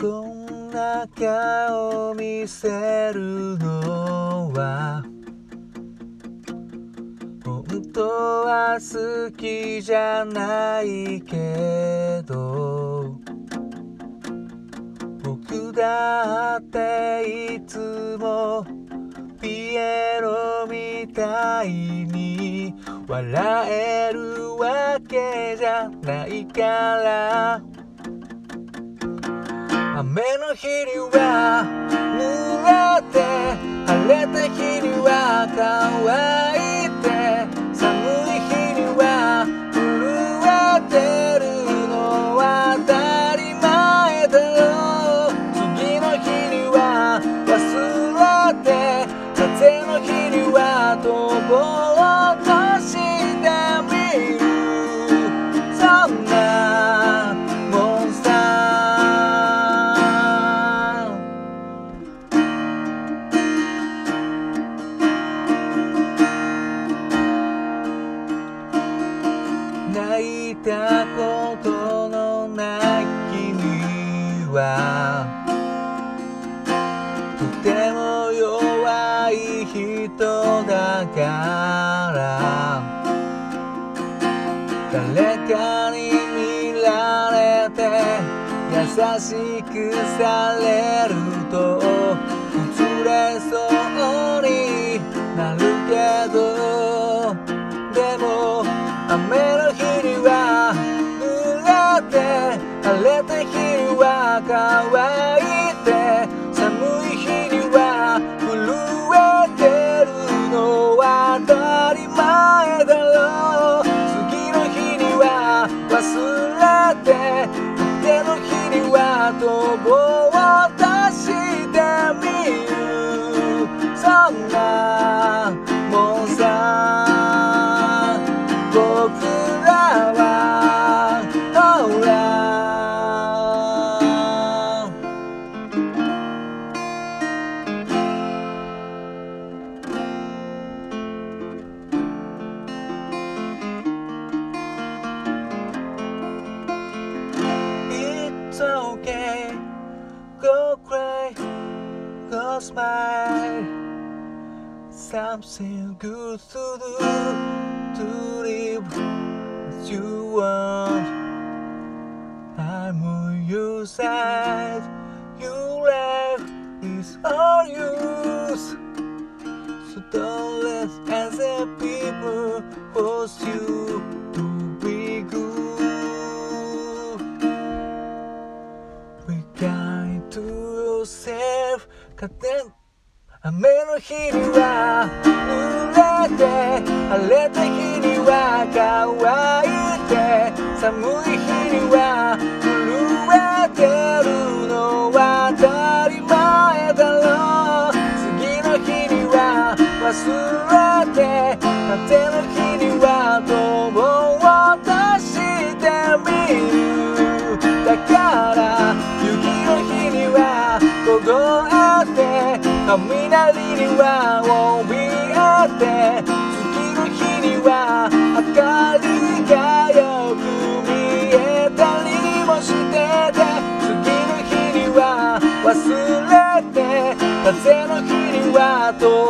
こんな顔見せるのは？本当は好きじゃないけど僕だっていつもピエロみたいに笑えるわけじゃないから。雨の日にはたことのない君はとても弱い人だから。誰かに見られて優しくされると崩れそうになるけど。乾い Something good to do To live as you want I'm on your side. Your life is all yours. So don't let other people force you to be good. Be kind to yourself. 勝手雨の日には濡れて晴れた日には乾いて寒い日には震えてるのは当たり前だろう。次の日には忘れて風の日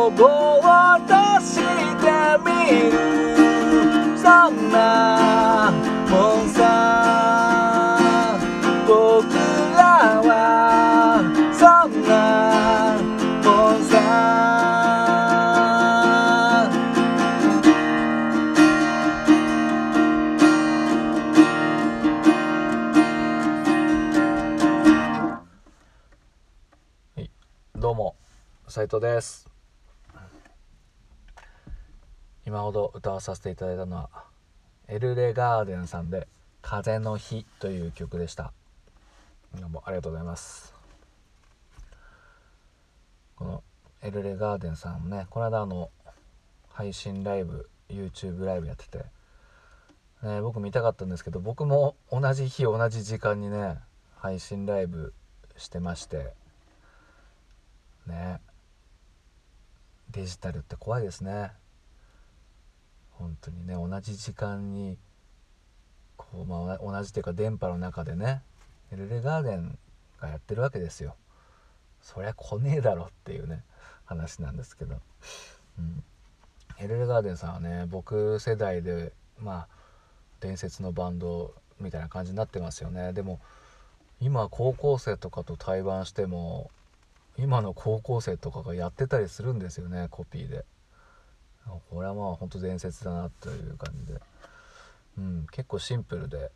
は飛ぼうとしてみるそんなもんさ僕らはそんなもんさはい、どうも斉藤です。今ほど歌わさせていただいたのはエルレガーデンさんで「風の日」という曲でした。どうもありがとうございます。このエルレガーデンさんねこの間あの配信ライブ YouTube ライブやってて、ね、僕見たかったんですけど僕も同じ日同じ時間にね配信ライブしてましてねデジタルって怖いですね。本当にね同じ時間にこう、まあ、同じというか電波の中でねエルレガーデンがやってるわけですよ。そりゃ来ねえだろっていうね話なんですけど、うん、エルレガーデンさんはね僕世代でまあ伝説のバンドみたいな感じになってますよね。でも今高校生とかと対バンしても今の高校生とかがやってたりするんですよねコピーで。これはまあほんと伝説だなという感じで。うん結構シンプルで。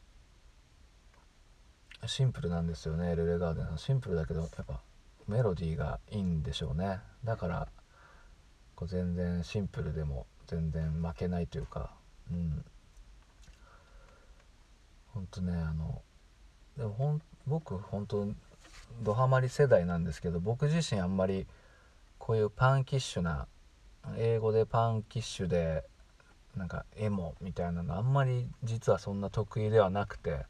シンプルなんですよねエルレガーデンさん。シンプルだけどやっぱメロディーがいいんでしょうね。だからこう全然シンプルでも全然負けないというか。うん。ほんとねあのでもほん僕本当ドハマり世代なんですけど僕自身あんまりこういうパンキッシュな英語でパンキッシュでなんかエモみたいなのあんまり実はそんな得意ではなくて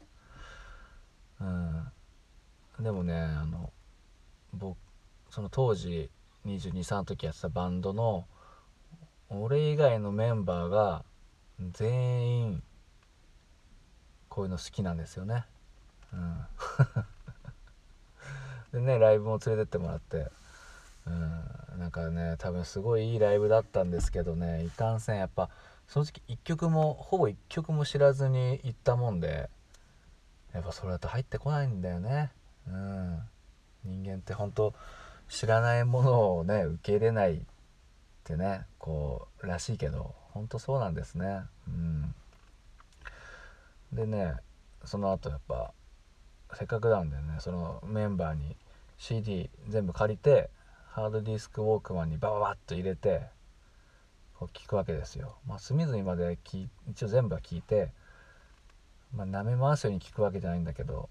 うんでもねあの僕その当時223の時やってたバンドの俺以外のメンバーが全員こういうの好きなんですよね。うん、でねライブも連れてってもらって、うん、なんかね多分すごいいいライブだったんですけどねいかんせんやっぱ正直1曲もほぼ1曲も知らずに行ったもんでやっぱそれだと入ってこないんだよね。うん。人間って本当知らないものをね受け入れないってねこうらしいけど本当そうなんですね。うん。でねその後やっぱせっかくなんでねそのメンバーに CD 全部借りてハードディスクウォークマンにバババッと入れてこう聞くわけですよ。まあ、隅々まで一応全部は聞いて、まあ、舐め回すように聞くわけじゃないんだけど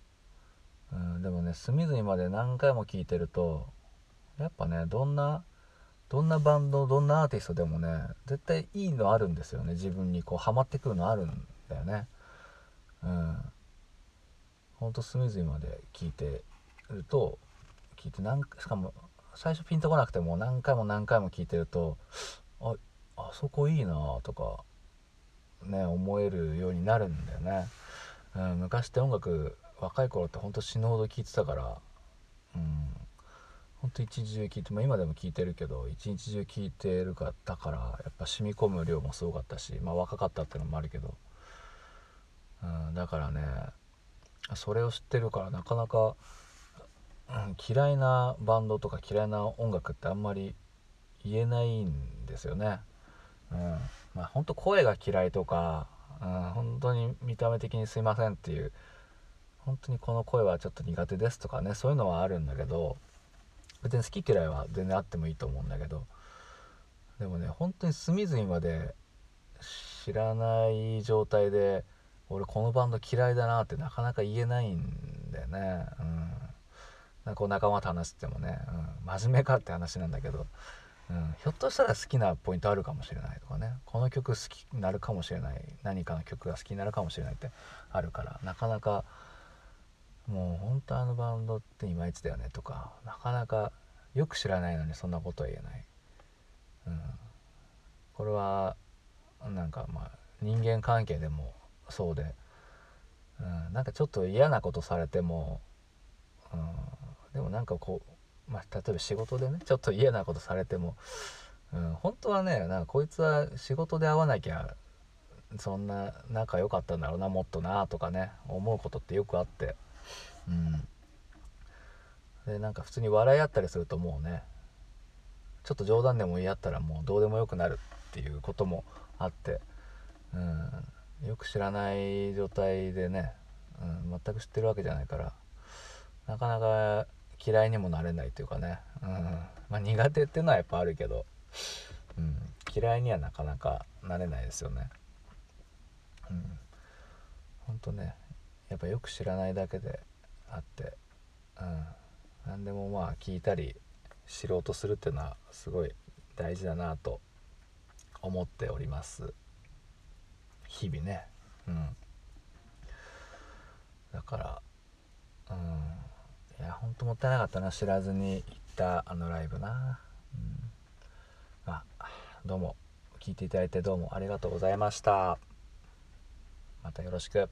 うん、でもね隅々まで何回も聴いてるとやっぱねどんなどんなバンドどんなアーティストでもね絶対いいのあるんですよね。自分にこうハマってくるのあるんだよね。うん。ほんと隅々まで聞いてると聞いて何しかも最初ピンとこなくても何回も何回も聞いてるとああそこいいなとかね思えるようになるんだよね、うん、昔って音楽若い頃ってほんと死ぬほど聴いてたからうんほんと一日中聴いて、まあ、今でも聴いてるけど一日中聴いてるかだからやっぱ染み込む量もすごかったしまあ若かったってのもあるけど、うん、だからねそれを知ってるからなかなか、嫌いなバンドとか嫌いな音楽ってあんまり言えないんですよね。うん、まあ本当声が嫌いとか、うん、本当に見た目的にすいませんっていう本当にこの声はちょっと苦手ですとかねそういうのはあるんだけど別に好き嫌いは全然あってもいいと思うんだけどでもね本当に隅々まで知らない状態で俺このバンド嫌いだなってなかなか言えないんだよね。うん。なんか仲間と話してもね、うん、真面目かって話なんだけど、うん、ひょっとしたら好きなポイントあるかもしれないとかね。この曲好きになるかもしれない。何かの曲が好きになるかもしれないってあるから。なかなかもう本当あのバンドっていまいちだよねとか。なかなかよく知らないのにそんなことは言えない、うん、これはなんかまあ人間関係でもそうで、うん、なんかちょっと嫌なことされても、うん、でもなんかこう、まあ、例えば仕事でねちょっと嫌なことされても、うん、本当はねなんかこいつは仕事で会わなきゃそんな仲良かったんだろうなもっとなとかね思うことってよくあって。うんでなんか普通に笑い合ったりするともうねちょっと冗談でも言い合ったらもうどうでもよくなるっていうこともあって、うん、よく知らない状態でね、うん、全く知ってるわけじゃないからなかなか嫌いにもなれないというかね、うん。まあ、苦手っていうのはやっぱあるけど、うん、嫌いにはなかなかなれないですよね。うん、ほんとねやっぱよく知らないだけであって、うん、何でもまあ聞いたり知ろうとするっていうのはすごい大事だなと思っております。日々ね。うん。だからうん。いやほんともったいなかったな知らずに行ったあのライブな。うん。まあどうも聞いていただいてどうもありがとうございました。またよろしく。